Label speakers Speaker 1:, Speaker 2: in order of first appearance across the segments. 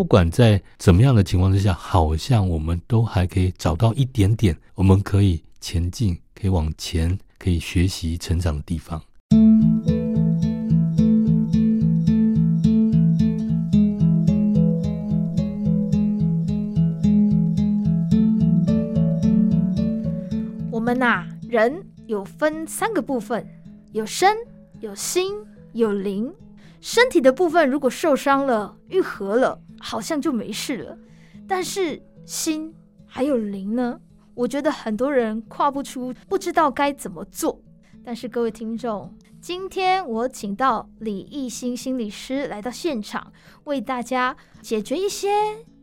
Speaker 1: 不管在怎么样的情况之下，好像我们都还可以找到一点点我们可以前进、可以往前、可以学习成长的地方。
Speaker 2: 我们呐、啊，人有分三个部分，有身、有心、有灵。身体的部分如果受伤了、愈合了，好像就没事了。但是心还有灵呢？我觉得很多人跨不出，不知道该怎么做。但是各位听众，今天我请到李艺兴心理师来到现场，为大家解决一些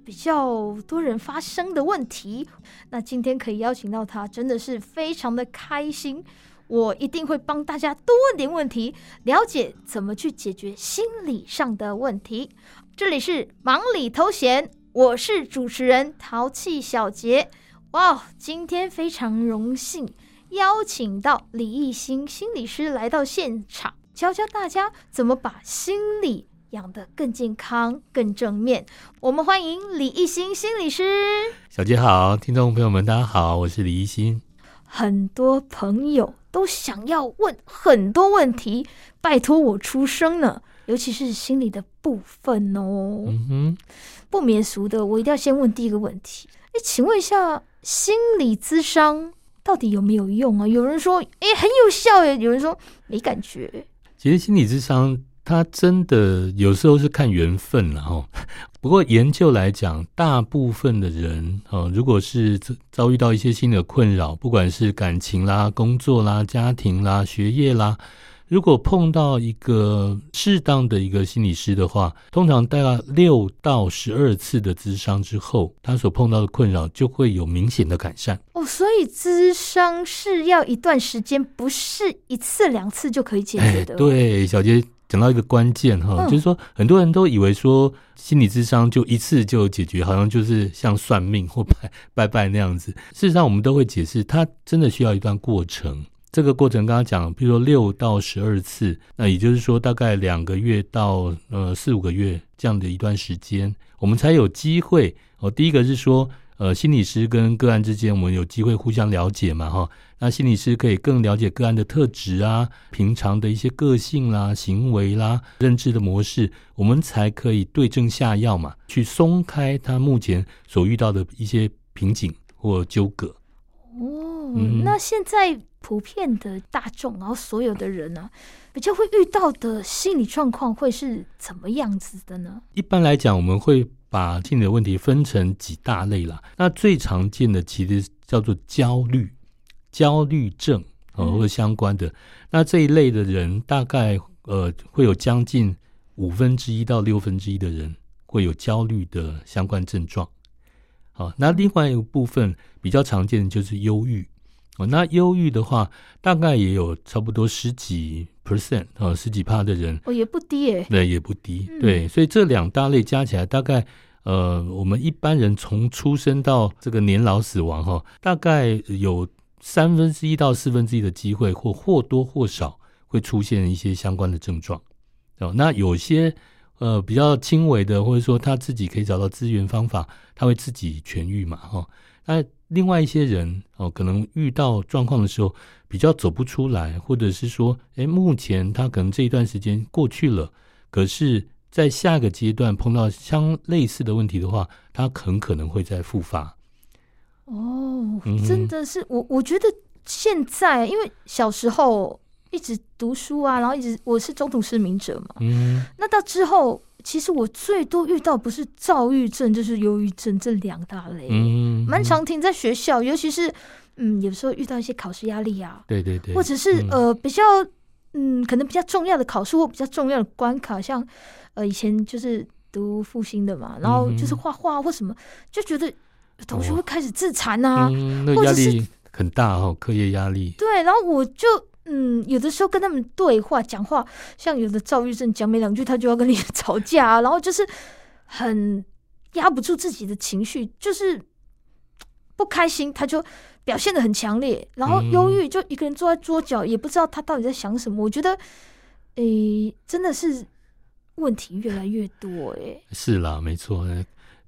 Speaker 2: 比较多人发生的问题。那今天可以邀请到他，真的是非常的开心。我一定会帮大家多问点问题，了解怎么去解决心理上的问题。这里是忙里偷闲，我是主持人淘气小杰。哇，今天非常荣幸邀请到李艺兴心理师来到现场，教教大家怎么把心理养得更健康、更正面。我们欢迎李艺兴心理师。
Speaker 1: 小杰好，听众朋友们大家好，我是李艺兴。
Speaker 2: 很多朋友都想要问很多问题，拜托我出声呢，尤其是心理的部分哦。
Speaker 1: 嗯哼，
Speaker 2: 不免俗的，我一定要先问第一个问题。哎，请问一下，心理咨商到底有没有用啊？有人说，哎，很有效耶；有人说没感觉。
Speaker 1: 其实心理咨商。它真的有时候是看缘分了哈。不过研究来讲，大部分的人啊，如果是遭遇到一些新的困扰，不管是感情啦、工作啦、家庭啦、学业啦。如果碰到一个适当的一个心理师的话，通常大概六到十二次的咨商之后，他所碰到的困扰就会有明显的改善。
Speaker 2: 哦，所以咨商是要一段时间，不是一次两次就可以解决的。
Speaker 1: 哎，对，小杰讲到一个关键哈，
Speaker 2: 嗯，
Speaker 1: 就是说很多人都以为说心理咨商就一次就解决，好像就是像算命或拜拜拜那样子。事实上，我们都会解释，它真的需要一段过程。这个过程刚刚讲，比如说六到十二次，那也就是说大概两个月到呃四五个月这样的一段时间，我们才有机会哦。第一个是说，呃，心理师跟个案之间，我们有机会互相了解嘛，哈。那心理师可以更了解个案的特质啊，平常的一些个性啦、行为啦、认知的模式，我们才可以对症下药嘛，去松开他目前所遇到的一些瓶颈或纠葛。
Speaker 2: 哦，嗯、那现在。普遍的大众，然后所有的人呢、啊，比较会遇到的心理状况会是怎么样子的呢？
Speaker 1: 一般来讲，我们会把心理的问题分成几大类啦。那最常见的其实叫做焦虑、焦虑症啊、呃，或者相关的。嗯、那这一类的人，大概呃会有将近五分之一到六分之一的人会有焦虑的相关症状。好，那另外一个部分比较常见的就是忧郁。哦，那忧郁的话，大概也有差不多十几 percent 啊，十几趴的人
Speaker 2: 哦，也不低诶，
Speaker 1: 对，也不低，嗯、对，所以这两大类加起来，大概呃，我们一般人从出生到这个年老死亡哈，大概有三分之一到四分之一的机会，或或多或少会出现一些相关的症状哦。那有些呃比较轻微的，或者说他自己可以找到资源方法，他会自己痊愈嘛哈。那另外一些人哦，可能遇到状况的时候比较走不出来，或者是说，哎，目前他可能这一段时间过去了，可是，在下一个阶段碰到相类似的问题的话，他很可能会再复发。
Speaker 2: 哦，真的是我，我觉得现在因为小时候一直读书啊，然后一直我是中途失明者嘛，嗯，那到之后。其实我最多遇到不是躁郁症就是忧郁症这两大类，嗯，蛮常停在学校，尤其是嗯，有时候遇到一些考试压力啊，
Speaker 1: 对对对，
Speaker 2: 或者是、嗯、呃比较嗯可能比较重要的考试或比较重要的关卡，像呃以前就是读复兴的嘛，然后就是画画或什么，就觉得同学会开始自残啊，
Speaker 1: 嗯、那压力很大哦，课业压力，
Speaker 2: 对，然后我就。嗯，有的时候跟他们对话讲话，像有的躁郁症，讲没两句他就要跟你 吵架啊，然后就是很压不住自己的情绪，就是不开心他就表现的很强烈，然后忧郁就一个人坐在桌角，也不知道他到底在想什么。我觉得，诶，真的是问题越来越多。哎，
Speaker 1: 是啦，没错。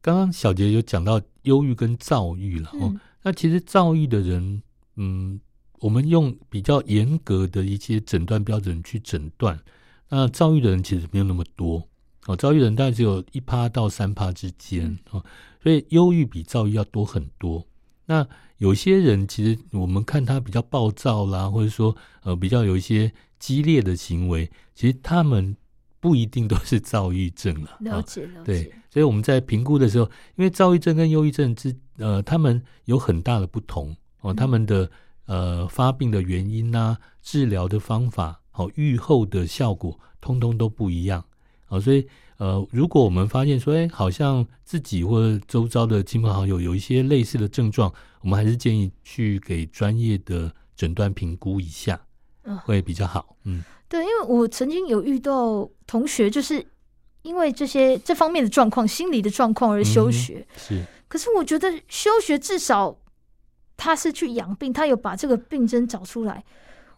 Speaker 1: 刚刚小杰有讲到忧郁跟躁郁了哦。那其实躁郁的人，嗯，我们用比较严格的一些诊断标准去诊断，那躁郁的人其实没有那么多哦。躁郁的人大概只有一趴到三趴之间哦，所以忧郁比躁郁要多很多。那有些人其实我们看他比较暴躁啦，或者说呃比较有一些激烈的行为，其实他们。不一定都是躁郁症了，
Speaker 2: 了解了解。
Speaker 1: 对，所以我们在评估的时候，因为躁郁症跟忧郁症之呃，他们有很大的不同哦，他们的呃发病的原因呐、啊、治疗的方法、好愈后的效果，通通都不一样哦。所以呃，如果我们发现说，哎，好像自己或者周遭的亲朋好友有一些类似的症状，我们还是建议去给专业的诊断评估一下，会比较好。嗯。
Speaker 2: 对，因为我曾经有遇到同学，就是因为这些这方面的状况、心理的状况而休学。
Speaker 1: 嗯、是，
Speaker 2: 可是我觉得休学至少他是去养病，他有把这个病症找出来。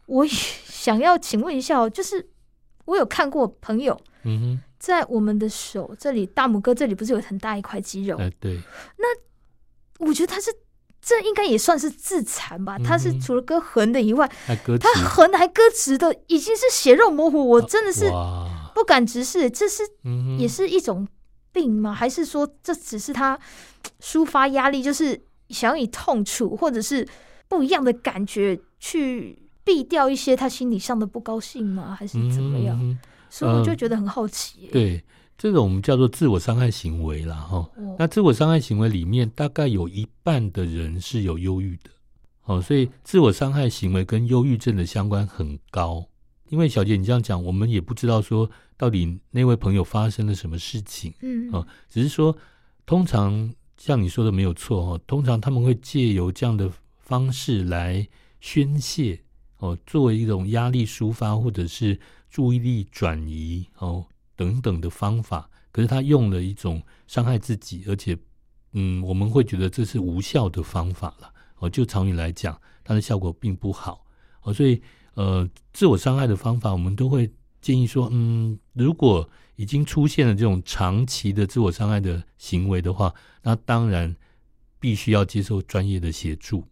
Speaker 2: 我 想要请问一下哦，就是我有看过朋友，嗯哼，在我们的手这里大拇哥这里不是有很大一块肌肉？
Speaker 1: 哎，对。
Speaker 2: 那我觉得他是。这应该也算是自残吧？他是除了割横的以外，他横还割直的，已经是血肉模糊。我真的是不敢直视，这是也是一种病吗？还是说这只是他 抒发压力，就是想要以痛楚或者是不一样的感觉去避掉一些他心理上的不高兴吗？还是怎么样？所以我就觉得很好奇。
Speaker 1: 对。这种我们叫做自我伤害行为啦，哈。那自我伤害行为里面，大概有一半的人是有忧郁的，哦，所以自我伤害行为跟忧郁症的相关很高。因为小姐你这样讲，我们也不知道说到底那位朋友发生了什么事情，嗯，哦，只是说通常像你说的没有错哦，通常他们会借由这样的方式来宣泄，哦，作为一种压力抒发或者是注意力转移，哦。等等的方法，可是他用了一种伤害自己，而且，嗯，我们会觉得这是无效的方法了。哦，就长远来讲，它的效果并不好。哦，所以，呃，自我伤害的方法，我们都会建议说，嗯，如果已经出现了这种长期的自我伤害的行为的话，那当然必须要接受专业的协助。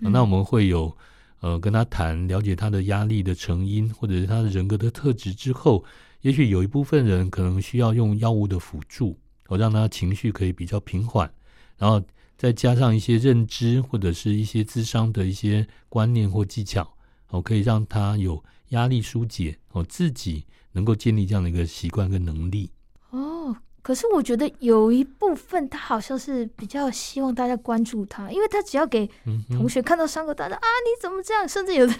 Speaker 1: 嗯。那我们会有，呃，跟他谈，了解他的压力的成因，或者是他的人格的特质之后。也许有一部分人可能需要用药物的辅助，我让他情绪可以比较平缓，然后再加上一些认知或者是一些智商的一些观念或技巧，哦，可以让他有压力疏解，哦，自己能够建立这样的一个习惯跟能力。
Speaker 2: 哦，可是我觉得有一部分他好像是比较希望大家关注他，因为他只要给同学看到伤口，大家啊，你怎么这样？甚至有的。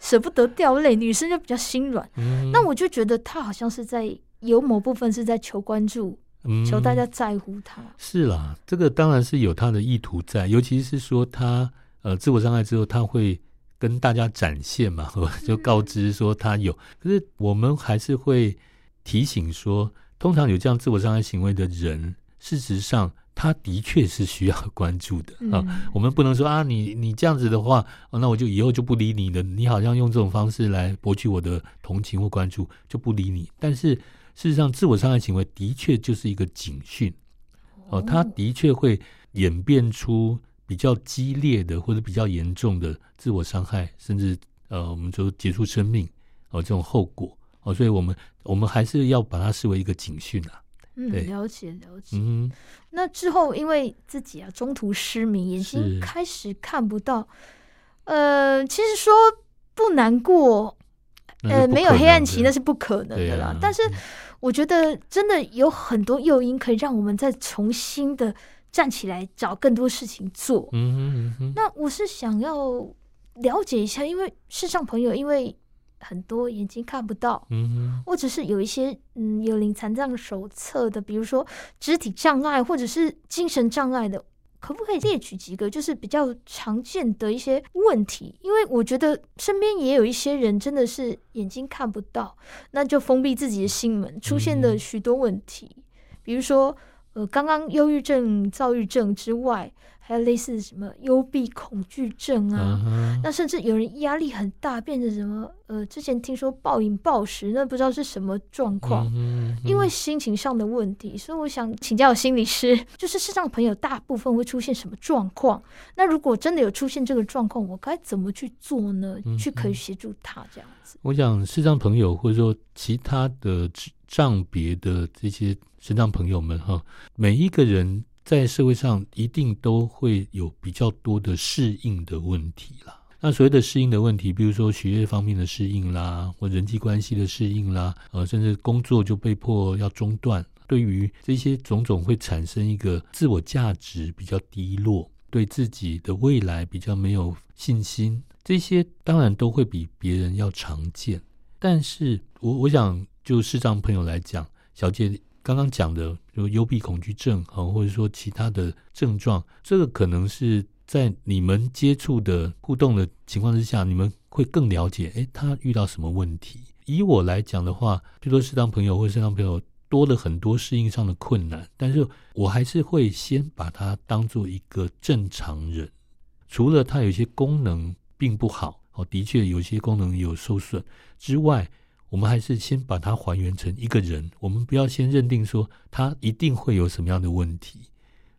Speaker 2: 舍不得掉泪，女生就比较心软。嗯，那我就觉得他好像是在有某部分是在求关注，嗯，求大家在乎他。
Speaker 1: 是啦，这个当然是有他的意图在，尤其是说他呃自我伤害之后，他会跟大家展现嘛，就告知说他有。可是我们还是会提醒说，通常有这样自我伤害行为的人，事实上。他的确是需要关注的啊、嗯！我们不能说啊，你你这样子的话，那我就以后就不理你了。你好像用这种方式来博取我的同情或关注，就不理你。但是事实上，自我伤害行为的确就是一个警讯哦，他的确会演变出比较激烈的或者比较严重的自我伤害，甚至呃，我们说结束生命哦这种后果哦，所以我们我们还是要把它视为一个警讯啊。
Speaker 2: 嗯，了解了解。嗯，那之后因为自己啊中途失明，眼睛开始看不到。呃，其实说不难过，呃，没有黑暗期那是不可能的啦。啊、但是我觉得真的有很多诱因可以让我们再重新的站起来，找更多事情做。嗯哼嗯哼。那我是想要了解一下，因为视障朋友因为。很多眼睛看不到，嗯，或者是有一些嗯有领残障手册的，比如说肢体障碍或者是精神障碍的，可不可以列举几个就是比较常见的一些问题？因为我觉得身边也有一些人真的是眼睛看不到，那就封闭自己的心门，出现了许多问题，比如说呃，刚刚忧郁症、躁郁症之外。还有类似什么幽闭恐惧症啊，uh huh. 那甚至有人压力很大，变成什么呃，之前听说暴饮暴食，那不知道是什么状况，uh huh. 因为心情上的问题，所以我想请教心理师，就是视障朋友大部分会出现什么状况？那如果真的有出现这个状况，我该怎么去做呢？Uh huh. 去可以协助他这样子？
Speaker 1: 我想视障朋友或者说其他的障别的这些视障朋友们哈，每一个人。在社会上一定都会有比较多的适应的问题啦。那所谓的适应的问题，比如说学业方面的适应啦，或人际关系的适应啦，呃，甚至工作就被迫要中断。对于这些种种，会产生一个自我价值比较低落，对自己的未来比较没有信心。这些当然都会比别人要常见。但是我我想就视障朋友来讲，小杰。刚刚讲的，就幽闭恐惧症啊，或者说其他的症状，这个可能是在你们接触的互动的情况之下，你们会更了解，诶，他遇到什么问题。以我来讲的话，比如说视障朋友或者视障朋友多了很多适应上的困难，但是我还是会先把他当做一个正常人，除了他有些功能并不好，哦，的确有些功能有受损之外。我们还是先把它还原成一个人，我们不要先认定说他一定会有什么样的问题。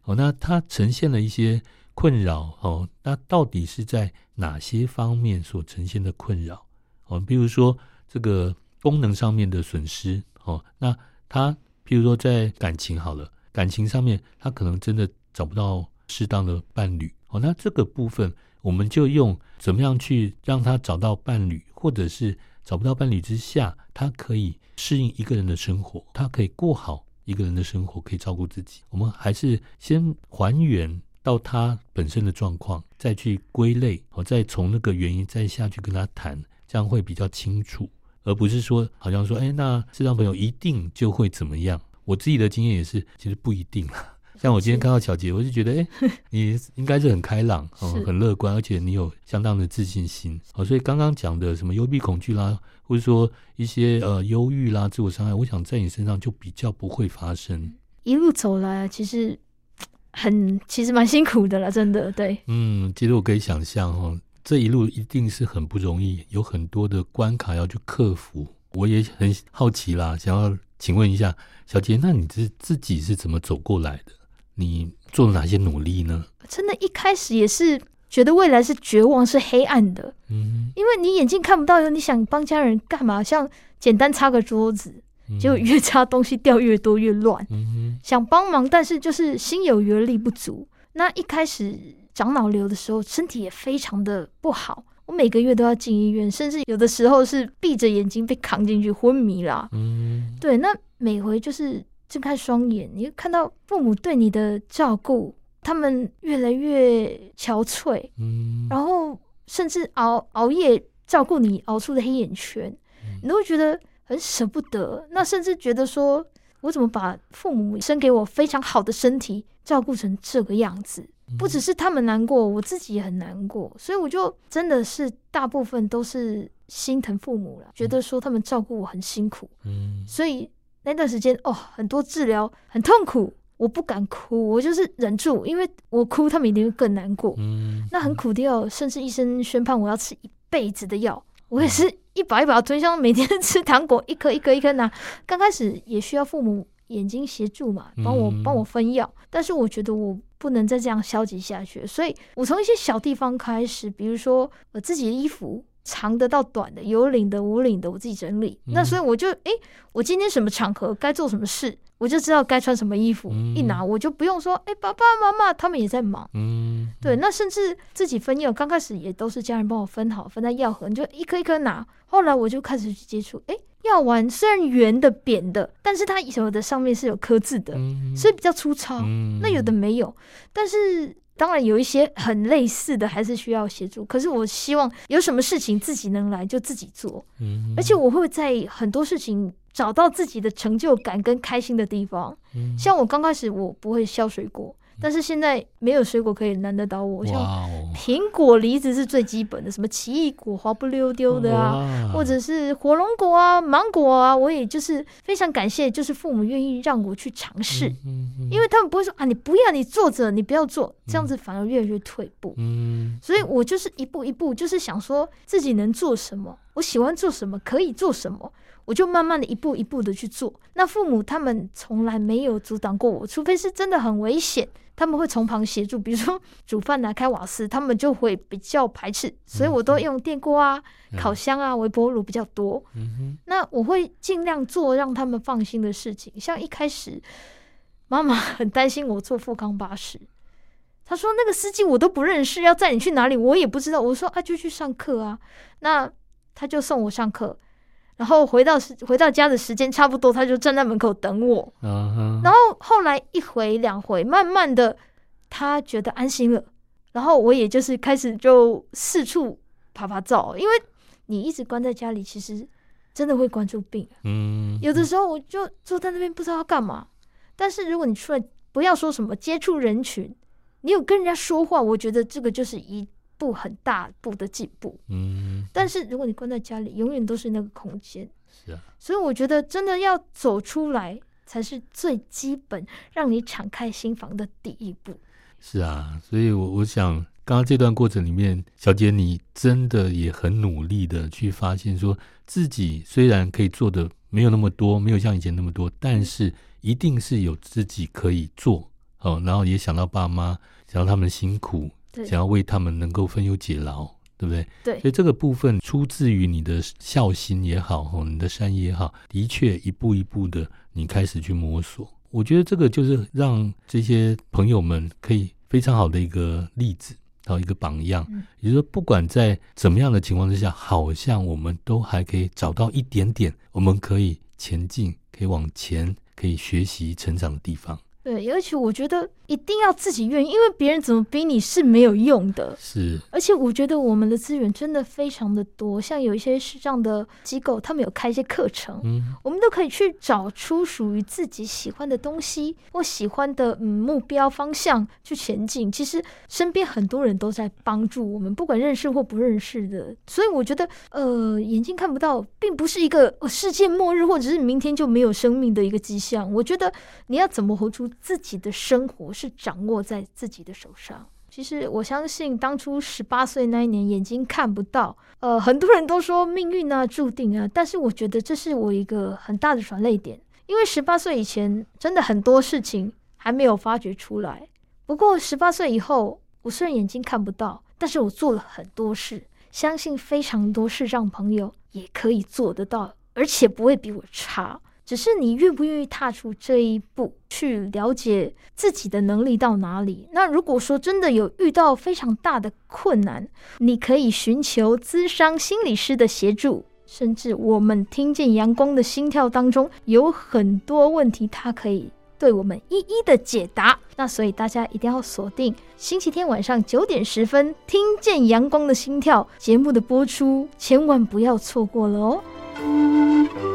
Speaker 1: 哦，那他呈现了一些困扰，哦，那到底是在哪些方面所呈现的困扰？哦，比如说这个功能上面的损失，哦，那他譬如说在感情好了，感情上面他可能真的找不到适当的伴侣，哦，那这个部分我们就用怎么样去让他找到伴侣，或者是。找不到伴侣之下，他可以适应一个人的生活，他可以过好一个人的生活，可以照顾自己。我们还是先还原到他本身的状况，再去归类，我再从那个原因再下去跟他谈，这样会比较清楚，而不是说好像说，哎，那这张朋友一定就会怎么样？我自己的经验也是，其实不一定啦。像我今天看到小杰，我就觉得，哎、欸，你应该是很开朗，哦，很乐观，而且你有相当的自信心，哦，所以刚刚讲的什么幽闭恐惧啦，或者说一些呃忧郁啦、自我伤害，我想在你身上就比较不会发生。
Speaker 2: 一路走来，其实很，其实蛮辛苦的了，真的，对。
Speaker 1: 嗯，其实我可以想象，哦，这一路一定是很不容易，有很多的关卡要去克服。我也很好奇啦，想要请问一下小杰，那你自自己是怎么走过来的？你做了哪些努力呢？
Speaker 2: 真的，一开始也是觉得未来是绝望、是黑暗的。嗯，因为你眼睛看不到，你想帮家人干嘛？像简单擦个桌子，结果越擦东西掉越多，越乱。嗯哼，想帮忙，但是就是心有余而力不足。那一开始长脑瘤的时候，身体也非常的不好，我每个月都要进医院，甚至有的时候是闭着眼睛被扛进去昏迷啦。嗯，对，那每回就是。睁开双眼，你会看到父母对你的照顾，他们越来越憔悴，嗯，然后甚至熬熬夜照顾你熬出的黑眼圈，嗯，你都会觉得很舍不得。那甚至觉得说，我怎么把父母生给我非常好的身体照顾成这个样子？不只是他们难过，我自己也很难过。所以我就真的是大部分都是心疼父母了，觉得说他们照顾我很辛苦，嗯，所以。那段时间哦，很多治疗很痛苦，我不敢哭，我就是忍住，因为我哭他们一定会更难过。嗯，那很苦的药，甚至医生宣判我要吃一辈子的药，我也是一把一把吞，下每天吃糖果，一颗一颗一颗拿。刚开始也需要父母眼睛协助嘛，帮我帮我分药，但是我觉得我不能再这样消极下去，所以我从一些小地方开始，比如说我自己的衣服。长的到短的，有领的无领的，我自己整理。嗯、那所以我就，诶、欸，我今天什么场合该做什么事，我就知道该穿什么衣服。嗯、一拿我就不用说，诶、欸，爸爸妈妈他们也在忙。嗯，对。那甚至自己分药，刚开始也都是家人帮我分好，分在药盒，你就一颗一颗拿。后来我就开始去接触，诶、欸，药丸虽然圆的扁的，但是它有的上面是有刻字的，嗯、所以比较粗糙。嗯、那有的没有，但是。当然有一些很类似的，还是需要协助。可是我希望有什么事情自己能来就自己做，而且我会在很多事情找到自己的成就感跟开心的地方。像我刚开始我不会削水果，但是现在没有水果可以难得倒我。像苹果、梨子是最基本的，什么奇异果滑不溜丢的啊，或者是火龙果啊、芒果啊，我也就是非常感谢，就是父母愿意让我去尝试，
Speaker 1: 嗯嗯
Speaker 2: 因为他们不会说啊，你不要，你坐着，你不要做，这样子反而越来越退步。
Speaker 1: 嗯，
Speaker 2: 所以我就是一步一步，就是想说自己能做什么，我喜欢做什么，可以做什么，我就慢慢的一步一步的去做。那父母他们从来没有阻挡过我，除非是真的很危险，他们会从旁协助，比如说煮饭啊、开瓦斯，他们就会比较排斥，所以我都用电锅啊、烤箱啊、微波炉比较多。
Speaker 1: 嗯哼，
Speaker 2: 那我会尽量做让他们放心的事情，像一开始妈妈很担心我坐富康巴士。她说：“那个司机我都不认识，要载你去哪里我也不知道。”我说：“啊，就去上课啊。”那他就送我上课，然后回到时回到家的时间差不多，他就站在门口等我。
Speaker 1: 啊、
Speaker 2: 然后后来一回两回，慢慢的他觉得安心了，然后我也就是开始就四处爬爬照，因为你一直关在家里，其实真的会关出病。
Speaker 1: 嗯，
Speaker 2: 有的时候我就坐在那边不知道要干嘛，但是如果你出来，不要说什么接触人群。你有跟人家说话，我觉得这个就是一步很大步的进步。
Speaker 1: 嗯，
Speaker 2: 但是如果你关在家里，永远都是那个空间。
Speaker 1: 是啊，
Speaker 2: 所以我觉得真的要走出来，才是最基本，让你敞开心房的第一步。
Speaker 1: 是啊，所以我我想，刚刚这段过程里面，小姐你真的也很努力的去发现，说自己虽然可以做的没有那么多，没有像以前那么多，但是一定是有自己可以做。哦，然后也想到爸妈，想到他们辛苦，想要为他们能够分忧解劳，对不对？
Speaker 2: 对。
Speaker 1: 所以这个部分出自于你的孝心也好，哦，你的善意也好，的确一步一步的你开始去摸索。我觉得这个就是让这些朋友们可以非常好的一个例子，好一个榜样。嗯。也就是说，不管在怎么样的情况之下，好像我们都还可以找到一点点我们可以前进、可以往前、可以学习成长的地方。
Speaker 2: 对，而且我觉得一定要自己愿意，因为别人怎么逼你是没有用的。
Speaker 1: 是，
Speaker 2: 而且我觉得我们的资源真的非常的多，像有一些视障的机构，他们有开一些课程，嗯，我们都可以去找出属于自己喜欢的东西或喜欢的嗯目标方向去前进。其实身边很多人都在帮助我们，不管认识或不认识的。所以我觉得，呃，眼睛看不到，并不是一个世界末日或者是明天就没有生命的一个迹象。我觉得你要怎么活出自己的生活是掌握在自己的手上。其实我相信，当初十八岁那一年，眼睛看不到，呃，很多人都说命运啊，注定啊。但是我觉得这是我一个很大的转捩点，因为十八岁以前真的很多事情还没有发掘出来。不过十八岁以后，我虽然眼睛看不到，但是我做了很多事，相信非常多视障朋友也可以做得到，而且不会比我差。只是你愿不愿意踏出这一步，去了解自己的能力到哪里？那如果说真的有遇到非常大的困难，你可以寻求咨商心理师的协助，甚至我们听见阳光的心跳当中有很多问题，他可以对我们一一的解答。那所以大家一定要锁定星期天晚上九点十分，听见阳光的心跳节目的播出，千万不要错过了哦。